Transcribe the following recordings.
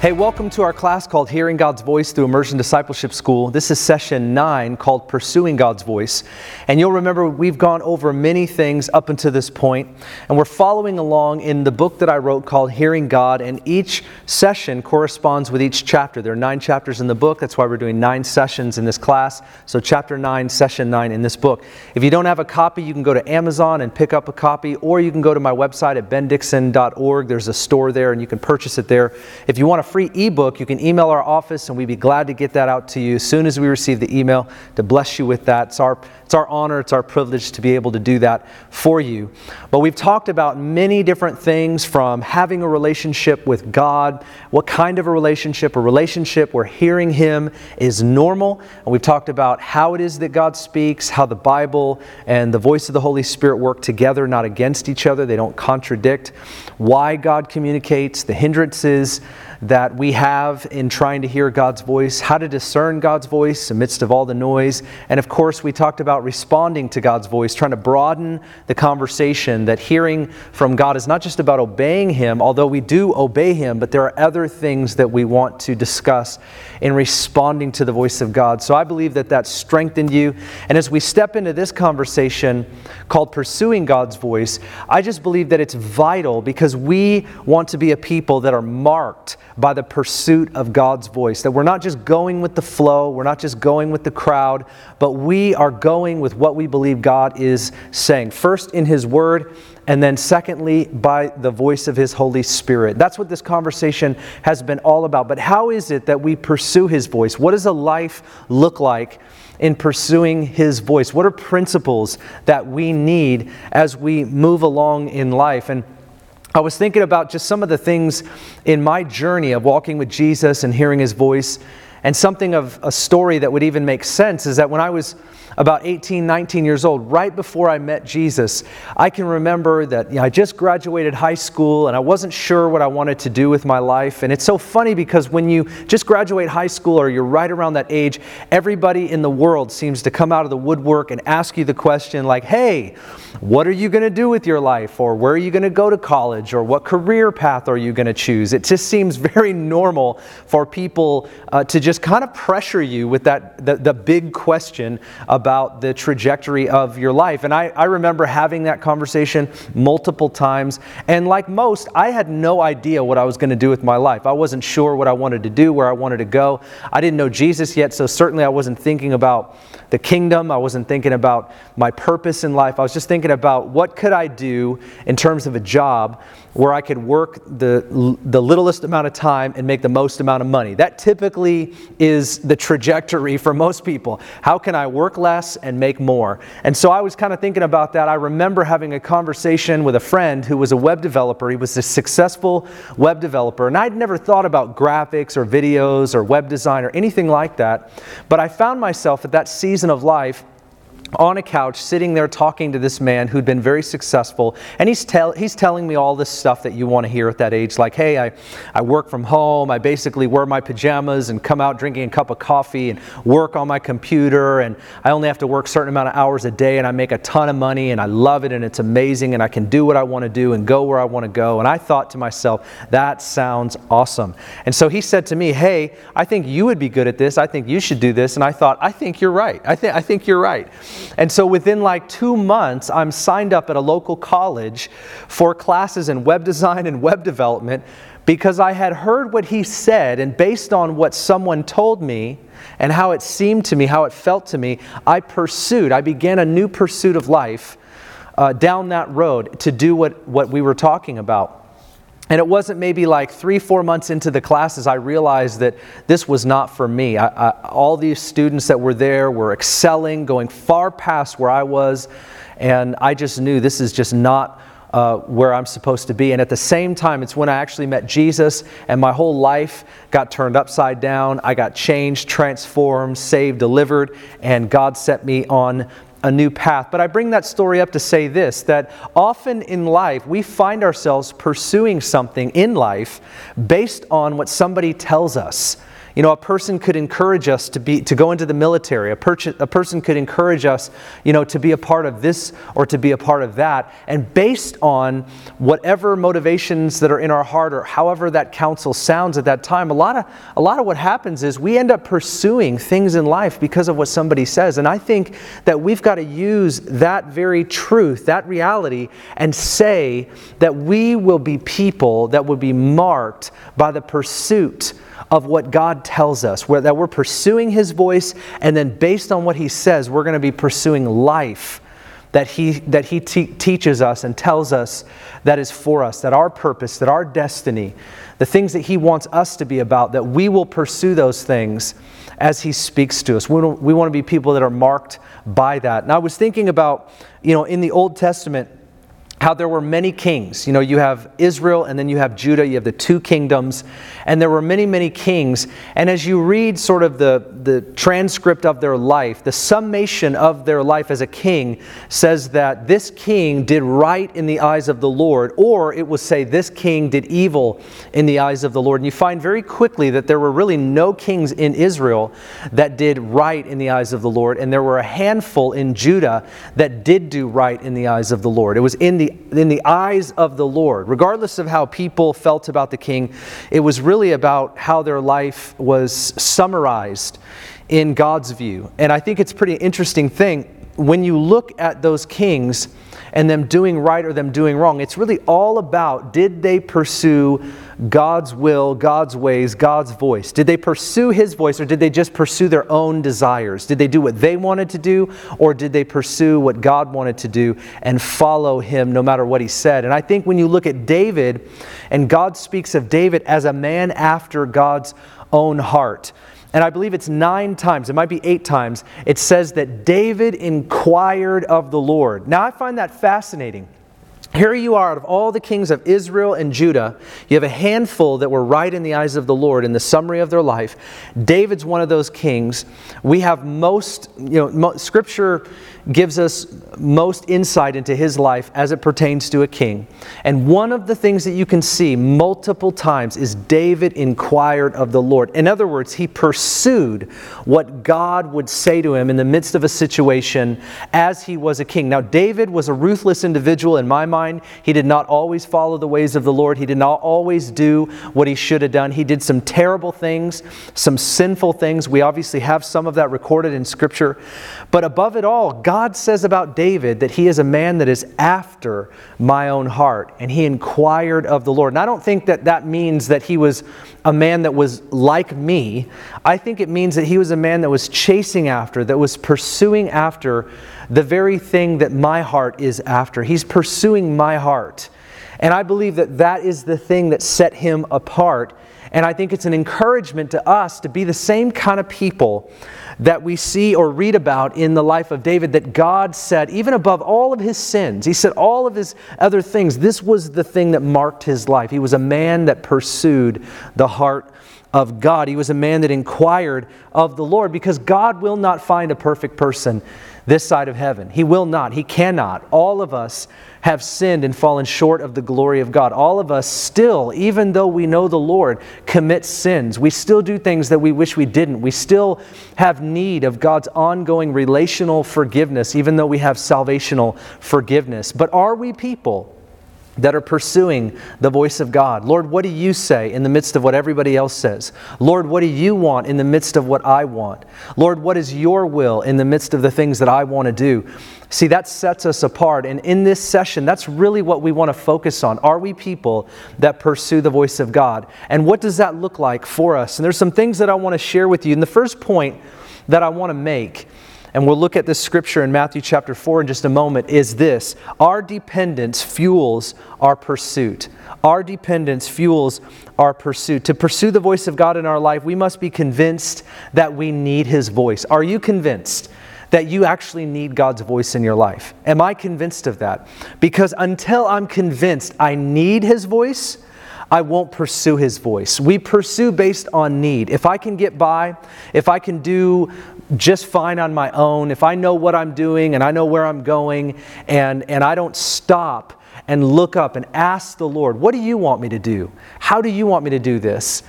Hey, welcome to our class called Hearing God's Voice through Immersion Discipleship School. This is session nine called Pursuing God's Voice. And you'll remember we've gone over many things up until this point, and we're following along in the book that I wrote called Hearing God, and each session corresponds with each chapter. There are nine chapters in the book, that's why we're doing nine sessions in this class. So, chapter nine, session nine in this book. If you don't have a copy, you can go to Amazon and pick up a copy, or you can go to my website at bendixon.org. There's a store there, and you can purchase it there. If you want a free ebook, you can email our office and we'd be glad to get that out to you as soon as we receive the email to bless you with that. It's our, it's our honor, it's our privilege to be able to do that for you. But we've talked about many different things from having a relationship with God, what kind of a relationship, a relationship where hearing Him is normal. And we've talked about how it is that God speaks, how the Bible and the voice of the Holy Spirit work together, not against each other, they don't contradict, why God communicates, the hindrances that we have in trying to hear God's voice, how to discern God's voice amidst of all the noise. And of course, we talked about responding to God's voice, trying to broaden the conversation that hearing from God is not just about obeying Him, although we do obey Him, but there are other things that we want to discuss in responding to the voice of God. So I believe that that strengthened you. And as we step into this conversation called Pursuing God's Voice, I just believe that it's vital because we want to be a people that are marked by the pursuit of God's voice. That we're not just going with the flow, we're not just going with the crowd, but we are going with what we believe God is saying. First, in His Word, and then secondly, by the voice of His Holy Spirit. That's what this conversation has been all about. But how is it that we pursue His voice? What does a life look like? in pursuing His voice? What are principles that we need as we move along in life? And I was thinking about just some of the things in my journey of walking with Jesus and hearing his voice. And something of a story that would even make sense is that when I was about 18, 19 years old, right before I met Jesus, I can remember that you know, I just graduated high school and I wasn't sure what I wanted to do with my life. And it's so funny because when you just graduate high school or you're right around that age, everybody in the world seems to come out of the woodwork and ask you the question, like, hey, what are you going to do with your life? Or where are you going to go to college? Or what career path are you going to choose? It just seems very normal for people uh, to just kind of pressure you with that, the, the big question about about the trajectory of your life. And I, I remember having that conversation multiple times. And like most, I had no idea what I was going to do with my life. I wasn't sure what I wanted to do, where I wanted to go. I didn't know Jesus yet, so certainly I wasn't thinking about the kingdom. I wasn't thinking about my purpose in life. I was just thinking about what could I do in terms of a job where I could work the, the littlest amount of time and make the most amount of money. That typically is the trajectory for most people. How can I work less and make more? And so I was kind of thinking about that. I remember having a conversation with a friend who was a web developer. He was a successful web developer. And I'd never thought about graphics or videos or web design or anything like that. But I found myself at that season of life on a couch sitting there talking to this man who'd been very successful. And he's, tell, he's telling me all this stuff that you want to hear at that age like hey I, I work from home. I basically wear my pajamas and come out drinking a cup of coffee and work on my computer. And i only have to work a certain amount of hours a day and i make a ton of money and i love it and it's amazing and i can do what i want to do and go where i want to go. And i thought to myself that sounds awesome. And so he said to me hey i think you would be good at this. I think you should do this. And i thought i think you're right. I, th- I think you're right and so within like two months, I'm signed up at a local college for classes in web design and web development because I had heard what he said, and based on what someone told me and how it seemed to me, how it felt to me, I pursued, I began a new pursuit of life uh, down that road to do what, what we were talking about. And it wasn't maybe like three, four months into the classes, I realized that this was not for me. I, I, all these students that were there were excelling, going far past where I was, and I just knew this is just not uh, where I'm supposed to be. And at the same time, it's when I actually met Jesus, and my whole life got turned upside down. I got changed, transformed, saved, delivered, and God set me on a new path. But I bring that story up to say this that often in life we find ourselves pursuing something in life based on what somebody tells us You know, a person could encourage us to, be, to go into the military. A, per- a person could encourage us, you know, to be a part of this or to be a part of that. And based on whatever motivations that are in our heart or however that counsel sounds at that time, a lot of, a lot of what happens is we end up pursuing things in life because of what somebody says. And I think that we've got to use that very truth, that reality, and say that we will be people that will be marked by the pursuit of what God tells us, where, that we're pursuing His voice, and then based on what He says, we're going to be pursuing life that He, that he te- teaches us and tells us that is for us, that our purpose, that our destiny, the things that He wants us to be about, that we will pursue those things as He speaks to us. We, we want to be people that are marked by that. And I was thinking about, you know, in the Old Testament, how there were many kings. You know, you have Israel and then you have Judah, you have the two kingdoms, and there were many, many kings. And as you read sort of the, the transcript of their life, the summation of their life as a king says that this king did right in the eyes of the Lord, or it would say this king did evil in the eyes of the Lord. And you find very quickly that there were really no kings in Israel that did right in the eyes of the Lord, and there were a handful in Judah that did do right in the eyes of the Lord. It was in the in the eyes of the Lord. Regardless of how people felt about the king, it was really about how their life was summarized in God's view. And I think it's a pretty interesting thing when you look at those kings and them doing right or them doing wrong, it's really all about did they pursue God's will, God's ways, God's voice? Did they pursue His voice or did they just pursue their own desires? Did they do what they wanted to do or did they pursue what God wanted to do and follow Him no matter what He said? And I think when you look at David, and God speaks of David as a man after God's own heart and I believe it's nine times, it might be eight times, it says that David inquired of the Lord. Now I find that fascinating. Here you are, out of all the kings of Israel and Judah, you have a handful that were right in the eyes of the Lord in the summary of their life. David's one of those kings. We have most, you know, scripture gives us most insight into his life as it pertains to a king. And one of the things that you can see multiple times is David inquired of the Lord. In other words, he pursued what God would say to him in the midst of a situation as he was a king. Now, David was a ruthless individual in my mind. He did not always follow the ways of the Lord, he did not always do what he should have done. He did some terrible things, some sinful things. We obviously have some of that recorded in Scripture. But above it all, God says about David that he is a man that is after my own heart, and he inquired of the Lord. And I don't think that that means that he was a man that was like me. I think it means that he was a man that was chasing after, that was pursuing after the very thing that my heart is after. He's pursuing my heart. And I believe that that is the thing that set him apart. And I think it's an encouragement to us to be the same kind of people that we see or read about in the life of David that God said, even above all of his sins, he said all of his other things, this was the thing that marked his life. He was a man that pursued the heart of God. He was a man that inquired of the Lord because God will not find a perfect person this side of heaven. He will not. He cannot. All of us have sinned and fallen short of the glory of God. All of us still, even though we know the Lord, commit sins. We still do things that we wish we didn't. We still have need of God's ongoing relational forgiveness, even though we have salvational forgiveness. But are we people? That are pursuing the voice of God. Lord, what do you say in the midst of what everybody else says? Lord, what do you want in the midst of what I want? Lord, what is your will in the midst of the things that I want to do? See, that sets us apart. And in this session, that's really what we want to focus on. Are we people that pursue the voice of God? And what does that look like for us? And there's some things that I want to share with you. And the first point that I want to make and we'll look at this scripture in Matthew chapter 4 in just a moment, is this Our dependence fuels our pursuit. Our dependence fuels our pursuit. To pursue the voice of God in our life, we must be convinced that we need His voice. Are you convinced? That you actually need God's voice in your life. Am I convinced of that? Because until I'm convinced I need His voice, I won't pursue his voice. We pursue based on need. If I can get by, if I can do just fine on my own, if I know what I'm doing and I know where I'm going and, and I don't stop and look up and ask the Lord, What do you want me to do? How do you want me to do this?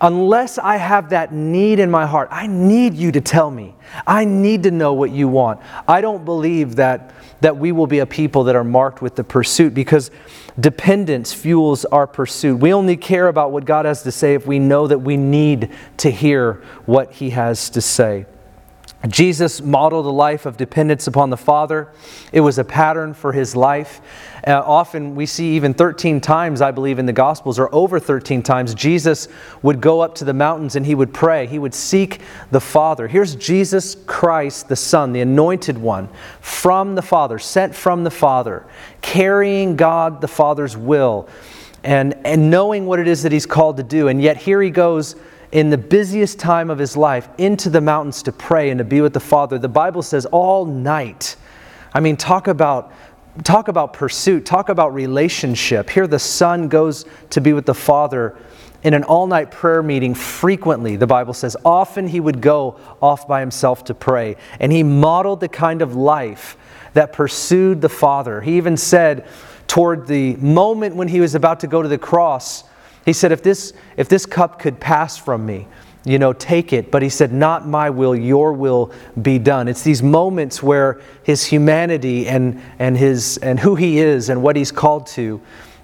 Unless I have that need in my heart, I need you to tell me. I need to know what you want. I don't believe that, that we will be a people that are marked with the pursuit because dependence fuels our pursuit. We only care about what God has to say if we know that we need to hear what He has to say. Jesus modeled a life of dependence upon the Father. It was a pattern for his life. Uh, often we see even 13 times, I believe, in the Gospels, or over 13 times, Jesus would go up to the mountains and he would pray. He would seek the Father. Here's Jesus Christ, the Son, the anointed one, from the Father, sent from the Father, carrying God the Father's will and, and knowing what it is that he's called to do. And yet here he goes in the busiest time of his life into the mountains to pray and to be with the Father. The Bible says all night. I mean, talk about talk about pursuit, talk about relationship. Here the son goes to be with the Father in an all-night prayer meeting frequently. The Bible says often he would go off by himself to pray, and he modeled the kind of life that pursued the Father. He even said toward the moment when he was about to go to the cross, he said, if this, if this cup could pass from me, you know, take it. But he said, Not my will, your will be done. It's these moments where his humanity and, and, his, and who he is and what he's called to,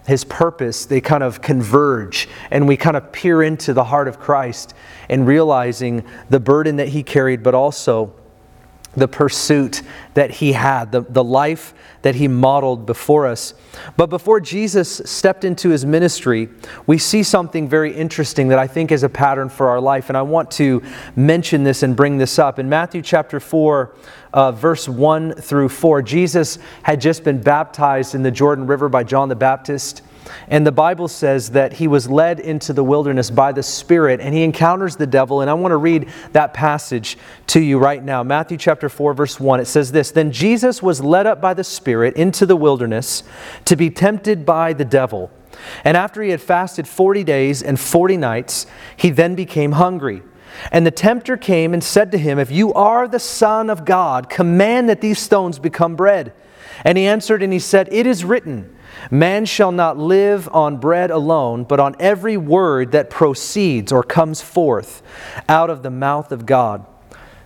his purpose, they kind of converge. And we kind of peer into the heart of Christ and realizing the burden that he carried, but also the pursuit that he had, the, the life that he modeled before us. But before Jesus stepped into his ministry, we see something very interesting that I think is a pattern for our life. And I want to mention this and bring this up. In Matthew chapter 4, uh, verse 1 through 4, Jesus had just been baptized in the Jordan River by John the Baptist. And the Bible says that he was led into the wilderness by the Spirit and he encounters the devil. And I want to read that passage to you right now. Matthew chapter 4, verse 1. It says this Then Jesus was led up by the Spirit into the wilderness to be tempted by the devil. And after he had fasted 40 days and 40 nights, he then became hungry. And the tempter came and said to him, If you are the Son of God, command that these stones become bread. And he answered and he said, It is written, Man shall not live on bread alone, but on every word that proceeds or comes forth out of the mouth of God.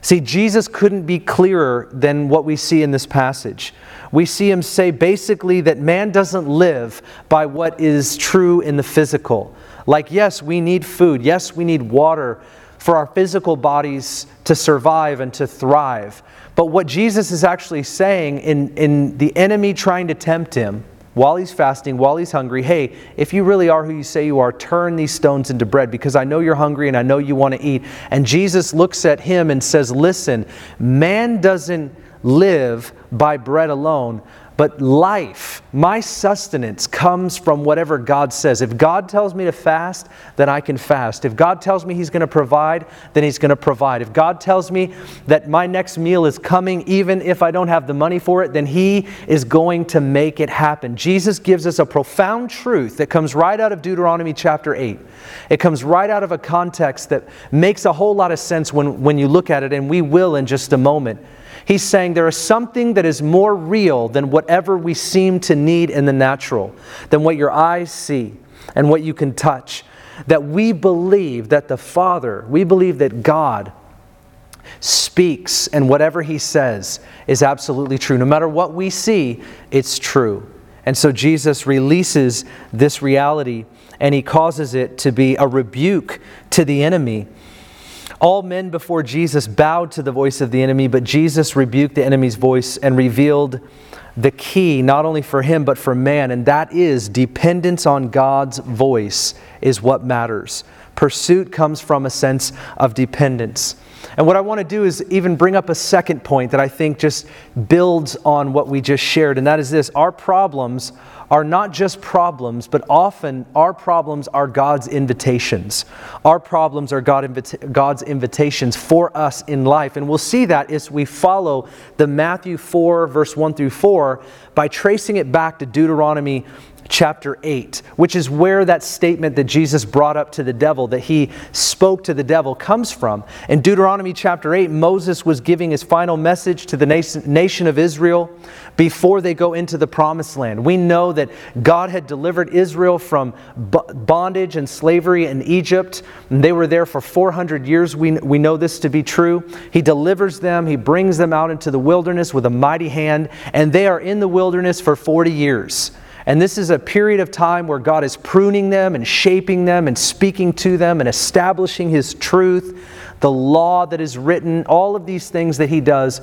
See, Jesus couldn't be clearer than what we see in this passage. We see him say basically that man doesn't live by what is true in the physical. Like, yes, we need food, yes, we need water for our physical bodies to survive and to thrive. But what Jesus is actually saying in, in the enemy trying to tempt him, while he's fasting, while he's hungry, hey, if you really are who you say you are, turn these stones into bread because I know you're hungry and I know you want to eat. And Jesus looks at him and says, Listen, man doesn't live by bread alone, but life, my sustenance comes from whatever God says. If God tells me to fast, then I can fast. If God tells me He's going to provide, then He's going to provide. If God tells me that my next meal is coming, even if I don't have the money for it, then He is going to make it happen. Jesus gives us a profound truth that comes right out of Deuteronomy chapter 8. It comes right out of a context that makes a whole lot of sense when, when you look at it, and we will in just a moment. He's saying there is something that is more real than whatever we seem to need in the natural, than what your eyes see and what you can touch. That we believe that the Father, we believe that God speaks and whatever He says is absolutely true. No matter what we see, it's true. And so Jesus releases this reality and He causes it to be a rebuke to the enemy all men before Jesus bowed to the voice of the enemy, but Jesus rebuked the enemy's voice and revealed the key not only for him but for man, and that is dependence on God's voice is what matters. Pursuit comes from a sense of dependence. And what I want to do is even bring up a second point that I think just builds on what we just shared, and that is this our problems are not just problems, but often our problems are God's invitations. Our problems are God invita- God's invitations for us in life. And we'll see that as we follow the Matthew 4, verse 1 through 4, by tracing it back to Deuteronomy chapter 8, which is where that statement that Jesus brought up to the devil, that he spoke to the devil, comes from. In Deuteronomy chapter 8, Moses was giving his final message to the nation of Israel before they go into the promised land. We know that God had delivered Israel from bondage and slavery in Egypt. They were there for 400 years. We, we know this to be true. He delivers them, He brings them out into the wilderness with a mighty hand, and they are in the wilderness for 40 years. And this is a period of time where God is pruning them and shaping them and speaking to them and establishing His truth, the law that is written, all of these things that He does.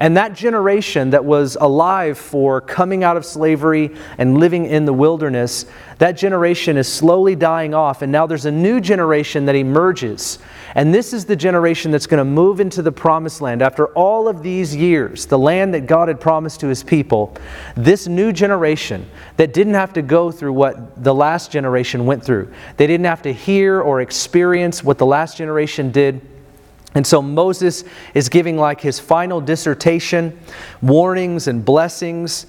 And that generation that was alive for coming out of slavery and living in the wilderness, that generation is slowly dying off. And now there's a new generation that emerges. And this is the generation that's going to move into the promised land. After all of these years, the land that God had promised to his people, this new generation that didn't have to go through what the last generation went through, they didn't have to hear or experience what the last generation did and so Moses is giving like his final dissertation, warnings and blessings.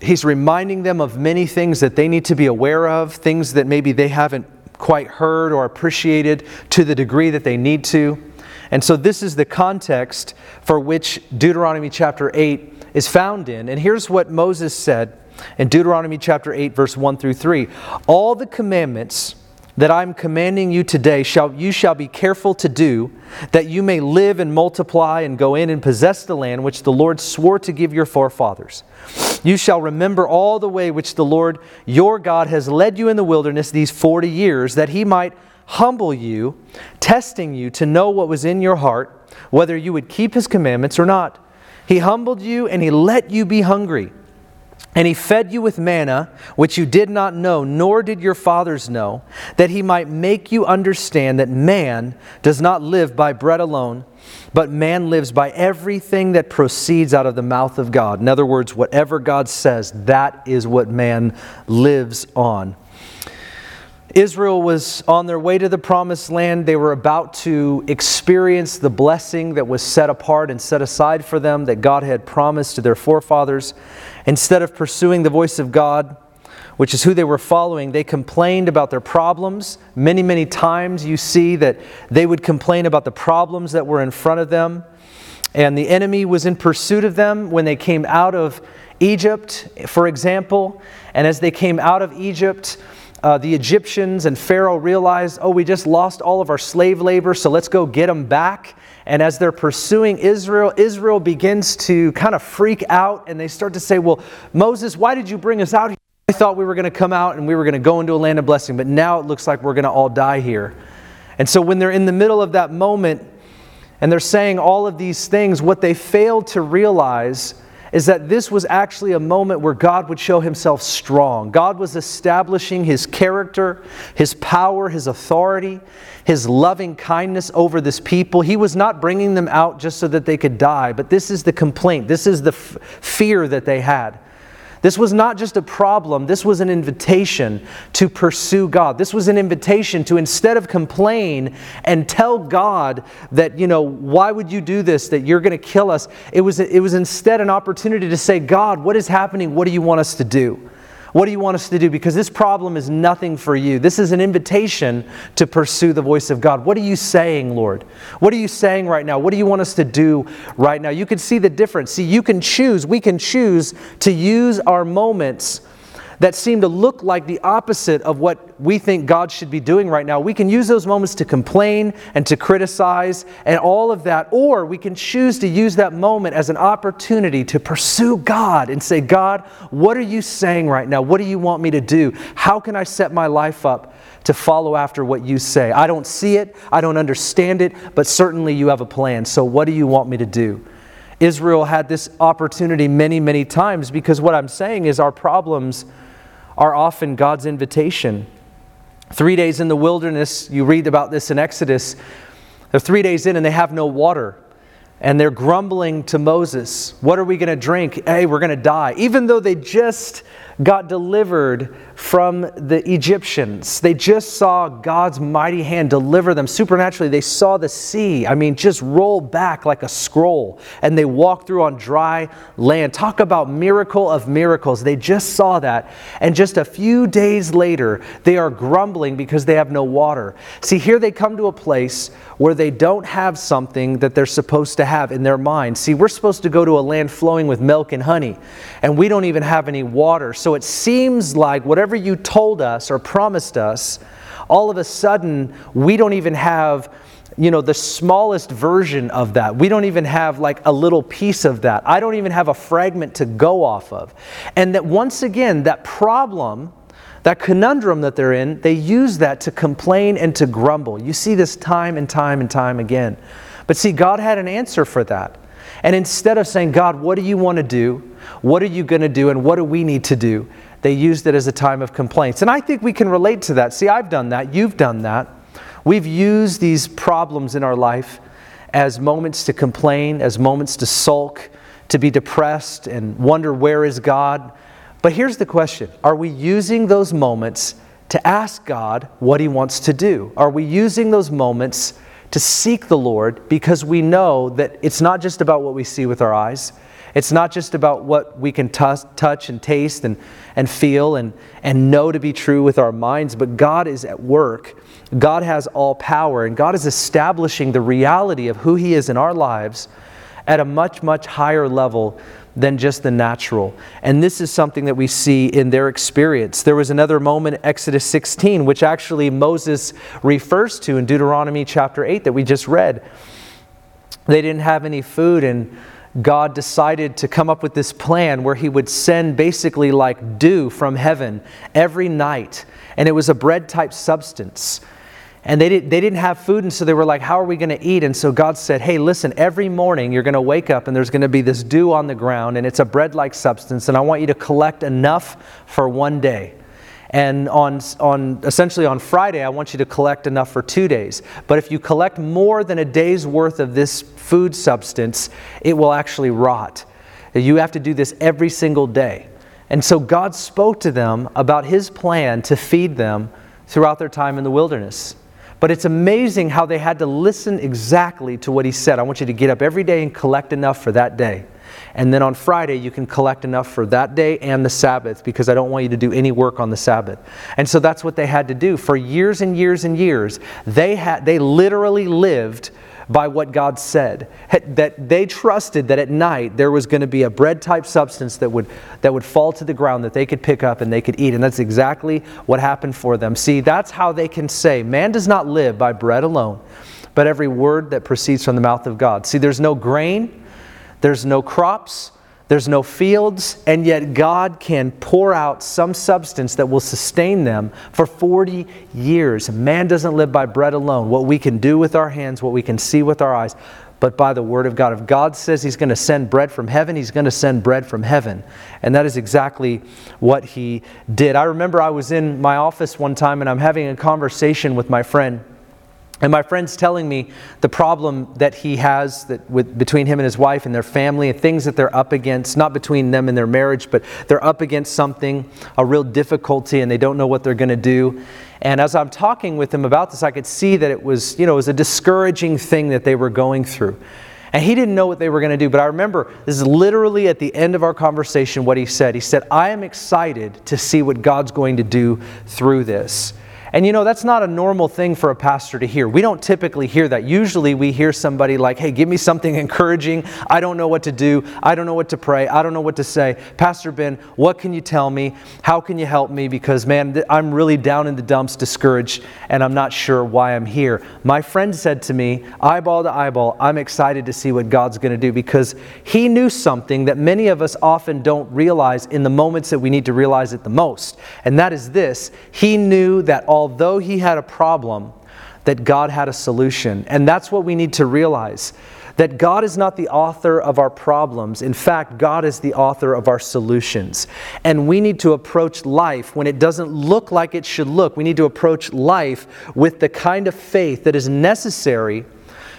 He's reminding them of many things that they need to be aware of, things that maybe they haven't quite heard or appreciated to the degree that they need to. And so this is the context for which Deuteronomy chapter 8 is found in. And here's what Moses said in Deuteronomy chapter 8 verse 1 through 3. All the commandments that I'm commanding you today shall you shall be careful to do that you may live and multiply and go in and possess the land which the Lord swore to give your forefathers. You shall remember all the way which the Lord your God has led you in the wilderness these 40 years that he might humble you, testing you to know what was in your heart, whether you would keep his commandments or not. He humbled you and he let you be hungry and he fed you with manna, which you did not know, nor did your fathers know, that he might make you understand that man does not live by bread alone, but man lives by everything that proceeds out of the mouth of God. In other words, whatever God says, that is what man lives on. Israel was on their way to the promised land. They were about to experience the blessing that was set apart and set aside for them that God had promised to their forefathers. Instead of pursuing the voice of God, which is who they were following, they complained about their problems. Many, many times you see that they would complain about the problems that were in front of them. And the enemy was in pursuit of them when they came out of Egypt, for example. And as they came out of Egypt, uh, the Egyptians and Pharaoh realized, oh, we just lost all of our slave labor, so let's go get them back. And as they're pursuing Israel, Israel begins to kind of freak out and they start to say, Well, Moses, why did you bring us out here? I thought we were going to come out and we were going to go into a land of blessing, but now it looks like we're going to all die here. And so when they're in the middle of that moment and they're saying all of these things, what they failed to realize is that this was actually a moment where God would show himself strong. God was establishing his character, his power, his authority, his loving kindness over this people. He was not bringing them out just so that they could die, but this is the complaint, this is the f- fear that they had. This was not just a problem, this was an invitation to pursue God. This was an invitation to instead of complain and tell God that, you know, why would you do this, that you're going to kill us, it was, it was instead an opportunity to say, God, what is happening? What do you want us to do? What do you want us to do? Because this problem is nothing for you. This is an invitation to pursue the voice of God. What are you saying, Lord? What are you saying right now? What do you want us to do right now? You can see the difference. See, you can choose, we can choose to use our moments that seem to look like the opposite of what we think God should be doing right now. We can use those moments to complain and to criticize and all of that, or we can choose to use that moment as an opportunity to pursue God and say, God, what are you saying right now? What do you want me to do? How can I set my life up? To follow after what you say. I don't see it, I don't understand it, but certainly you have a plan. So, what do you want me to do? Israel had this opportunity many, many times because what I'm saying is our problems are often God's invitation. Three days in the wilderness, you read about this in Exodus. They're three days in and they have no water. And they're grumbling to Moses, What are we going to drink? Hey, we're going to die. Even though they just got delivered from the Egyptians. They just saw God's mighty hand deliver them supernaturally. They saw the sea, I mean, just roll back like a scroll, and they walked through on dry land. Talk about miracle of miracles. They just saw that. And just a few days later, they are grumbling because they have no water. See, here they come to a place where they don't have something that they're supposed to have in their mind. See, we're supposed to go to a land flowing with milk and honey, and we don't even have any water. So it seems like whatever you told us or promised us, all of a sudden we don't even have you know the smallest version of that we don't even have like a little piece of that i don't even have a fragment to go off of and that once again that problem that conundrum that they're in, they use that to complain and to grumble. You see this time and time and time again. But see, God had an answer for that. And instead of saying, God, what do you want to do? What are you going to do? And what do we need to do? They used it as a time of complaints. And I think we can relate to that. See, I've done that. You've done that. We've used these problems in our life as moments to complain, as moments to sulk, to be depressed and wonder, where is God? But here's the question Are we using those moments to ask God what He wants to do? Are we using those moments to seek the Lord because we know that it's not just about what we see with our eyes? It's not just about what we can t- touch and taste and, and feel and, and know to be true with our minds, but God is at work. God has all power, and God is establishing the reality of who He is in our lives at a much, much higher level than just the natural. And this is something that we see in their experience. There was another moment, Exodus 16, which actually Moses refers to in Deuteronomy chapter 8 that we just read. They didn't have any food, and God decided to come up with this plan where He would send basically like dew from heaven every night. And it was a bread type substance. And they, did, they didn't have food, and so they were like, How are we going to eat? And so God said, Hey, listen, every morning you're going to wake up and there's going to be this dew on the ground, and it's a bread like substance, and I want you to collect enough for one day. And on, on essentially on Friday, I want you to collect enough for two days. But if you collect more than a day's worth of this food substance, it will actually rot. You have to do this every single day. And so God spoke to them about his plan to feed them throughout their time in the wilderness. But it's amazing how they had to listen exactly to what he said. I want you to get up every day and collect enough for that day. And then on Friday, you can collect enough for that day and the Sabbath because I don't want you to do any work on the Sabbath. And so that's what they had to do. For years and years and years, they, had, they literally lived by what God said. That they trusted that at night there was going to be a bread type substance that would, that would fall to the ground that they could pick up and they could eat. And that's exactly what happened for them. See, that's how they can say, Man does not live by bread alone, but every word that proceeds from the mouth of God. See, there's no grain, there's no crops, there's no fields, and yet God can pour out some substance that will sustain them for 40 years. Man doesn't live by bread alone, what we can do with our hands, what we can see with our eyes, but by the word of God. If God says He's going to send bread from heaven, He's going to send bread from heaven. And that is exactly what He did. I remember I was in my office one time and I'm having a conversation with my friend. And my friend's telling me the problem that he has that with, between him and his wife and their family and things that they're up against, not between them and their marriage, but they're up against something, a real difficulty, and they don't know what they're going to do. And as I'm talking with him about this, I could see that it was, you know, it was a discouraging thing that they were going through. And he didn't know what they were going to do. But I remember this is literally at the end of our conversation what he said. He said, I am excited to see what God's going to do through this. And you know, that's not a normal thing for a pastor to hear. We don't typically hear that. Usually we hear somebody like, hey, give me something encouraging. I don't know what to do. I don't know what to pray. I don't know what to say. Pastor Ben, what can you tell me? How can you help me? Because, man, I'm really down in the dumps, discouraged, and I'm not sure why I'm here. My friend said to me, eyeball to eyeball, I'm excited to see what God's going to do because he knew something that many of us often don't realize in the moments that we need to realize it the most. And that is this He knew that all although he had a problem, that God had a solution. And that's what we need to realize that God is not the author of our problems. In fact, God is the author of our solutions. And we need to approach life when it doesn't look like it should look. We need to approach life with the kind of faith that is necessary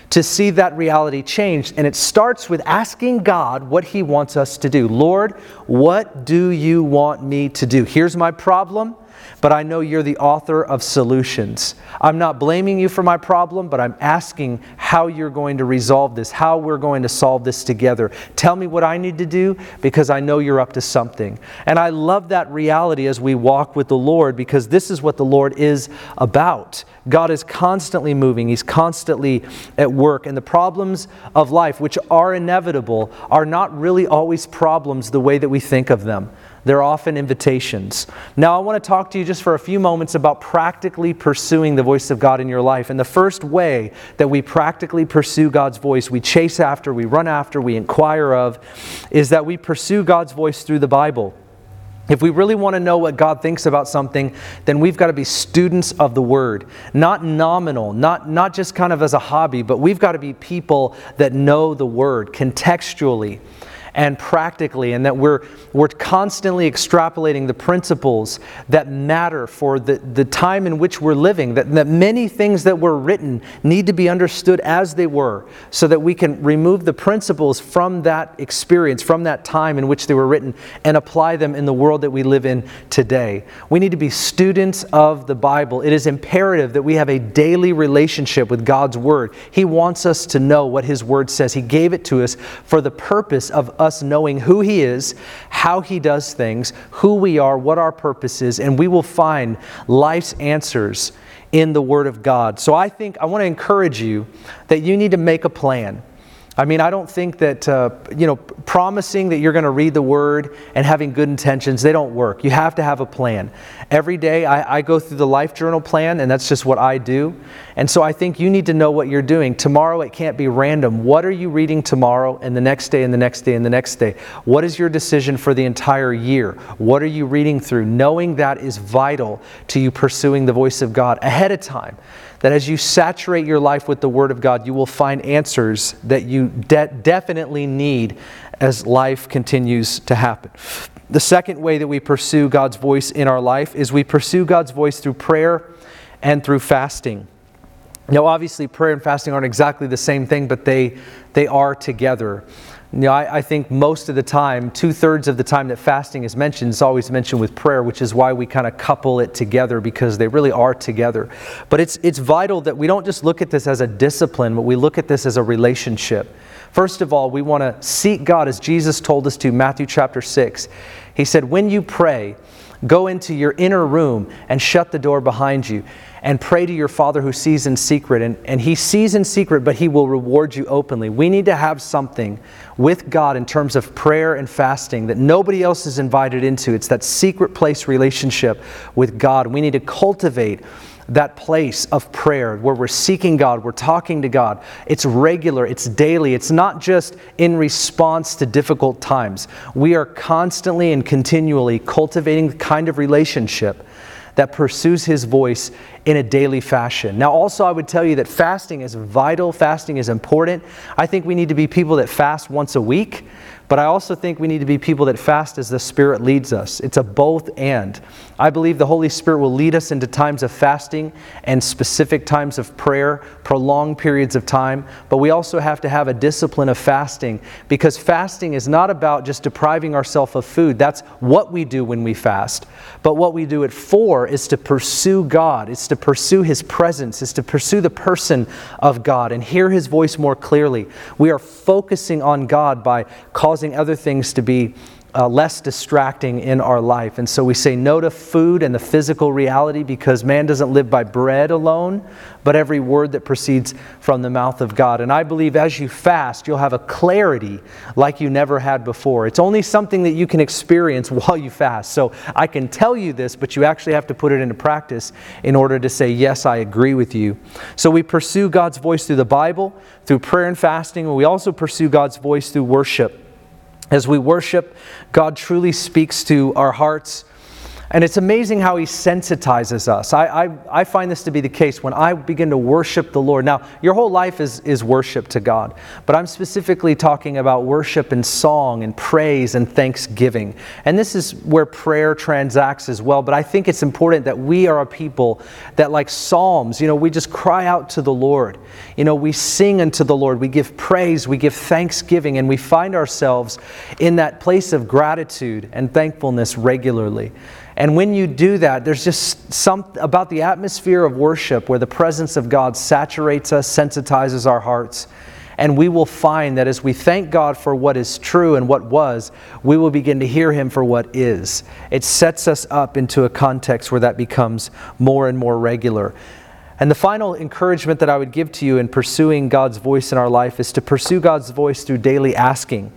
to see that reality changed. And it starts with asking God what He wants us to do. Lord, what do you want me to do? Here's my problem but I know you're the author of solutions. I'm not blaming you for my problem, but I'm asking how you're going to resolve this, how we're going to solve this together. Tell me what I need to do because I know you're up to something. And I love that reality as we walk with the Lord because this is what the Lord is about. God is constantly moving, He's constantly at work. And the problems of life, which are inevitable, are not really always problems the way that we think of them. They're often invitations. Now, I want to talk to you just for a few moments about practically pursuing the voice of God in your life. And the first way that we practically pursue God's voice, we chase after, we run after, we inquire of, is that we pursue God's voice through the Bible. If we really want to know what God thinks about something, then we've got to be students of the Word. Not nominal, not, not just kind of as a hobby, but we've got to be people that know the Word contextually and practically, and that we're, we're constantly extrapolating the principles that matter for the, the time in which we're living, that, that many things that were written need to be understood as they were, so that we can remove the principles from that experience, from that time in which they were written, and apply them in the world that we live in today. We need to be students of the Bible. It is imperative that we have a daily relationship with God's Word. He wants us to know what His Word says. He gave it to us for the purpose of us knowing who He is, how He does things, who we are, what our purpose is, and we will find life's answers in the Word of God. So I think I want to encourage you that you need to make a plan. I mean, I don't think that, uh, you know, promising that you're going to read the word and having good intentions, they don't work. You have to have a plan. Every day I, I, go through the life journal plan, and that's just what I do. And so I think you need to know what you're doing. Tomorrow it can't be random. What are you reading tomorrow, and the next day, and the next day, and the next day? What is your decision for the entire year? What are you reading through? Knowing that is vital to you pursuing the voice of God ahead of time that as you saturate your life with the Word of God, you will find answers that you de- definitely need as life continues to happen. The second way that we pursue God's voice in our life is we pursue God's voice through prayer and through fasting. Now, obviously, prayer and fasting aren't exactly the same thing, but they, they are together. You know, I, I, think most of the time, two thirds of the time that fasting is mentioned is always mentioned with prayer, which is why we kind of couple it together because they really are together. But it's, it's vital that we don't just look at this as a discipline, but we look at this as a relationship. First of all, we want to seek God as Jesus told us to, Matthew chapter 6. He said, When you pray, go into your inner room and shut the door behind you and pray to your Father who sees in secret. And, and He sees in secret, but He will reward you openly. We need to have something with God in terms of prayer and fasting that nobody else is invited into. It's that secret place relationship with God. We need to cultivate that place of prayer where we're seeking God, we're talking to God. It's regular, it's daily, it's not just in response to difficult times. We are constantly and continually cultivating the kind of relationship that pursues His voice in a daily fashion. Now, also, I would tell you that fasting is vital, fasting is important. I think we need to be people that fast once a week. But I also think we need to be people that fast as the Spirit leads us. It's a both and. I believe the Holy Spirit will lead us into times of fasting and specific times of prayer, prolonged periods of time. But we also have to have a discipline of fasting because fasting is not about just depriving ourselves of food. That's what we do when we fast. But what we do it for is to pursue God, it's to pursue His presence, it's to pursue the person of God and hear His voice more clearly. We are focusing on God by causing causing other things to be uh, less distracting in our life. And so we say no to food and the physical reality because man doesn't live by bread alone, but every word that proceeds from the mouth of God. And I believe as you fast, you'll have a clarity like you never had before. It's only something that you can experience while you fast. So I can tell you this, but you actually have to put it into practice in order to say, Yes, I agree with you. So we pursue God's voice through the Bible, through prayer and fasting, and we also pursue God's voice through worship. As we worship, God truly speaks to our hearts. And it's amazing how he sensitizes us. I, I, I, find this to be the case when I begin to worship the Lord. Now, your whole life is, is worship to God, but I'm specifically talking about worship and song and praise and thanksgiving. And this is where prayer transacts as well. But I think it's important that we are a people that, like Psalms, you know, we just cry out to the Lord. You know, we sing unto the Lord, we give praise, we give thanksgiving, and we find ourselves in that place of gratitude and thankfulness regularly. And when you do that, there's just something about the atmosphere of worship where the presence of God saturates us, sensitizes our hearts. And we will find that as we thank God for what is true and what was, we will begin to hear Him for what is. It sets us up into a context where that becomes more and more regular. And the final encouragement that I would give to you in pursuing God's voice in our life is to pursue God's voice through daily asking.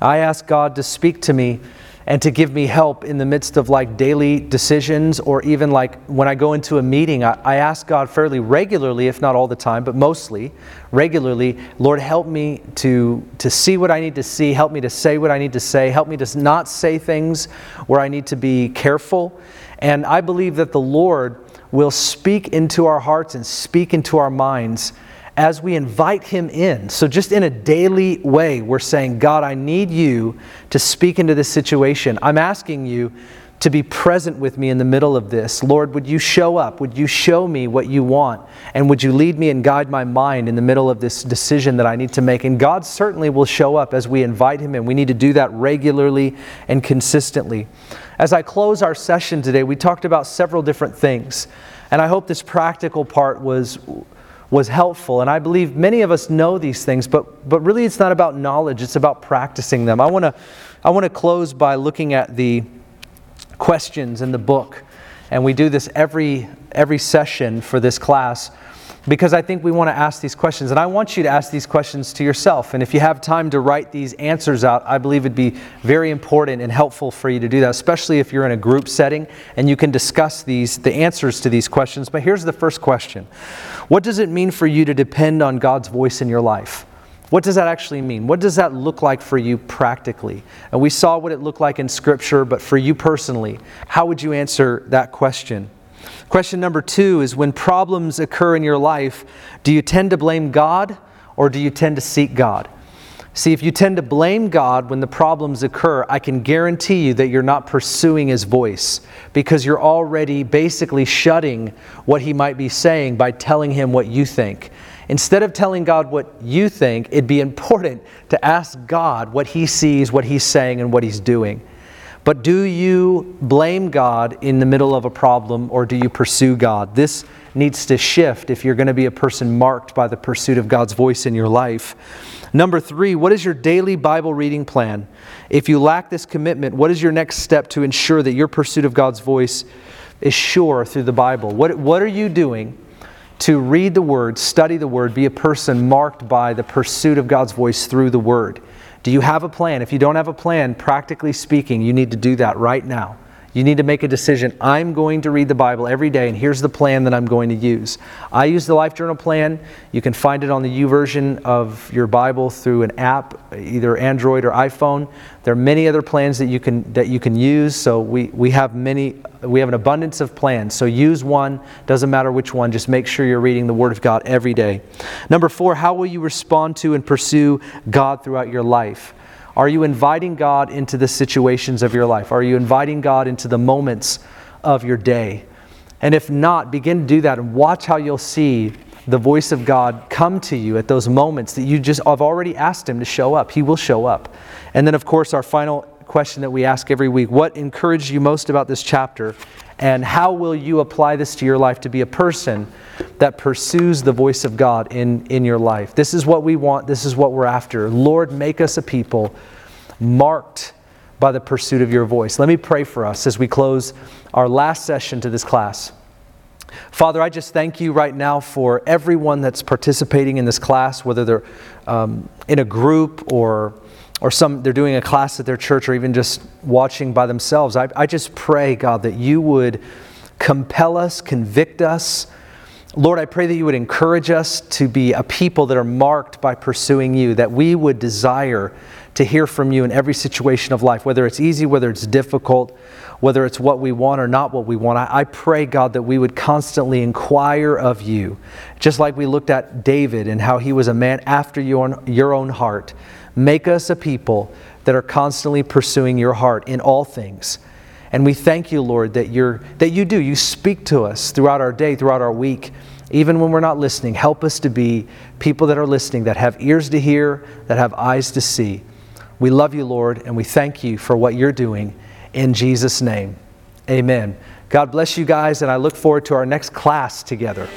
I ask God to speak to me and to give me help in the midst of like daily decisions or even like when I go into a meeting. I, I, ask God fairly regularly, if not all the time, but mostly regularly, Lord, help me to, to see what I need to see, help me to say what I need to say, help me to not say things where I need to be careful. And I believe that the Lord will speak into our hearts and speak into our minds as we invite Him in. So, just in a daily way, we're saying, God, I need you to speak into this situation. I'm asking you to be present with me in the middle of this. Lord, would you show up? Would you show me what you want? And would you lead me and guide my mind in the middle of this decision that I need to make? And God certainly will show up as we invite Him in. We need to do that regularly and consistently. As I close our session today, we talked about several different things. And I hope this practical part was was helpful. And I believe many of us know these things, but, but really it's not about knowledge, it's about practicing them. I want to I wanna close by looking at the questions in the book. And we do this every, every session for this class because I think we want to ask these questions. And I want you to ask these questions to yourself. And if you have time to write these answers out, I believe it'd be very important and helpful for you to do that, especially if you're in a group setting and you can discuss these the answers to these questions. But here's the first question. What does it mean for you to depend on God's voice in your life? What does that actually mean? What does that look like for you practically? And we saw what it looked like in Scripture, but for you personally, how would you answer that question? Question number two is when problems occur in your life, do you tend to blame God or do you tend to seek God? See, if you tend to blame God when the problems occur, I can guarantee you that you're not pursuing His voice because you're already basically shutting what He might be saying by telling Him what you think. Instead of telling God what you think, it'd be important to ask God what He sees, what He's saying, and what He's doing. But do you blame God in the middle of a problem or do you pursue God? This needs to shift if you're going to be a person marked by the pursuit of God's voice in your life. Number three, what is your daily Bible reading plan? If you lack this commitment, what is your next step to ensure that your pursuit of God's voice is sure through the Bible? What, what are you doing to read the Word, study the Word, be a person marked by the pursuit of God's voice through the Word? Do you have a plan? If you don't have a plan, practically speaking, you need to do that right now. You need to make a decision. I'm going to read the Bible every day, and here's the plan that I'm going to use. I use the Life Journal plan. You can find it on the YouVersion of your Bible through an app, either Android or iPhone. There are many other plans that you can that you can use. So we, we have many we have an abundance of plans. So use one, doesn't matter which one, just make sure you're reading the Word of God every day. Number four, how will you respond to and pursue God throughout your life? Are you inviting God into the situations of your life? Are you inviting God into the moments of your day? And if not, begin to do that and watch how you'll see the voice of God come to you at those moments that you just have already asked Him to show up. He will show up. And then, of course, our final question that we ask every week what encouraged you most about this chapter? And how will you apply this to your life to be a person that pursues the voice of God in, in your life? This is what we want. This is what we're after. Lord, make us a people marked by the pursuit of your voice. Let me pray for us as we close our last session to this class. Father, I just thank you right now for everyone that's participating in this class, whether they're um, in a group or or some they're doing a class at their church or even just watching by themselves. I, I just pray, God, that you would compel us, convict us, Lord, I pray that you would encourage us to be a people that are marked by pursuing you, that we would desire to hear from you in every situation of life, whether it's easy, whether it's difficult, whether it's what we want or not what we want. I, I, pray, God, that we would constantly inquire of you, just like we looked at David and how he was a man after your your own heart. Make us a people that are constantly pursuing your heart in all things. And we thank you, Lord, that, you're, that you do. You speak to us throughout our day, throughout our week, even when we're not listening. Help us to be people that are listening, that have ears to hear, that have eyes to see. We love you, Lord, and we thank you for what you're doing. In Jesus' name, amen. God bless you guys, and I look forward to our next class together.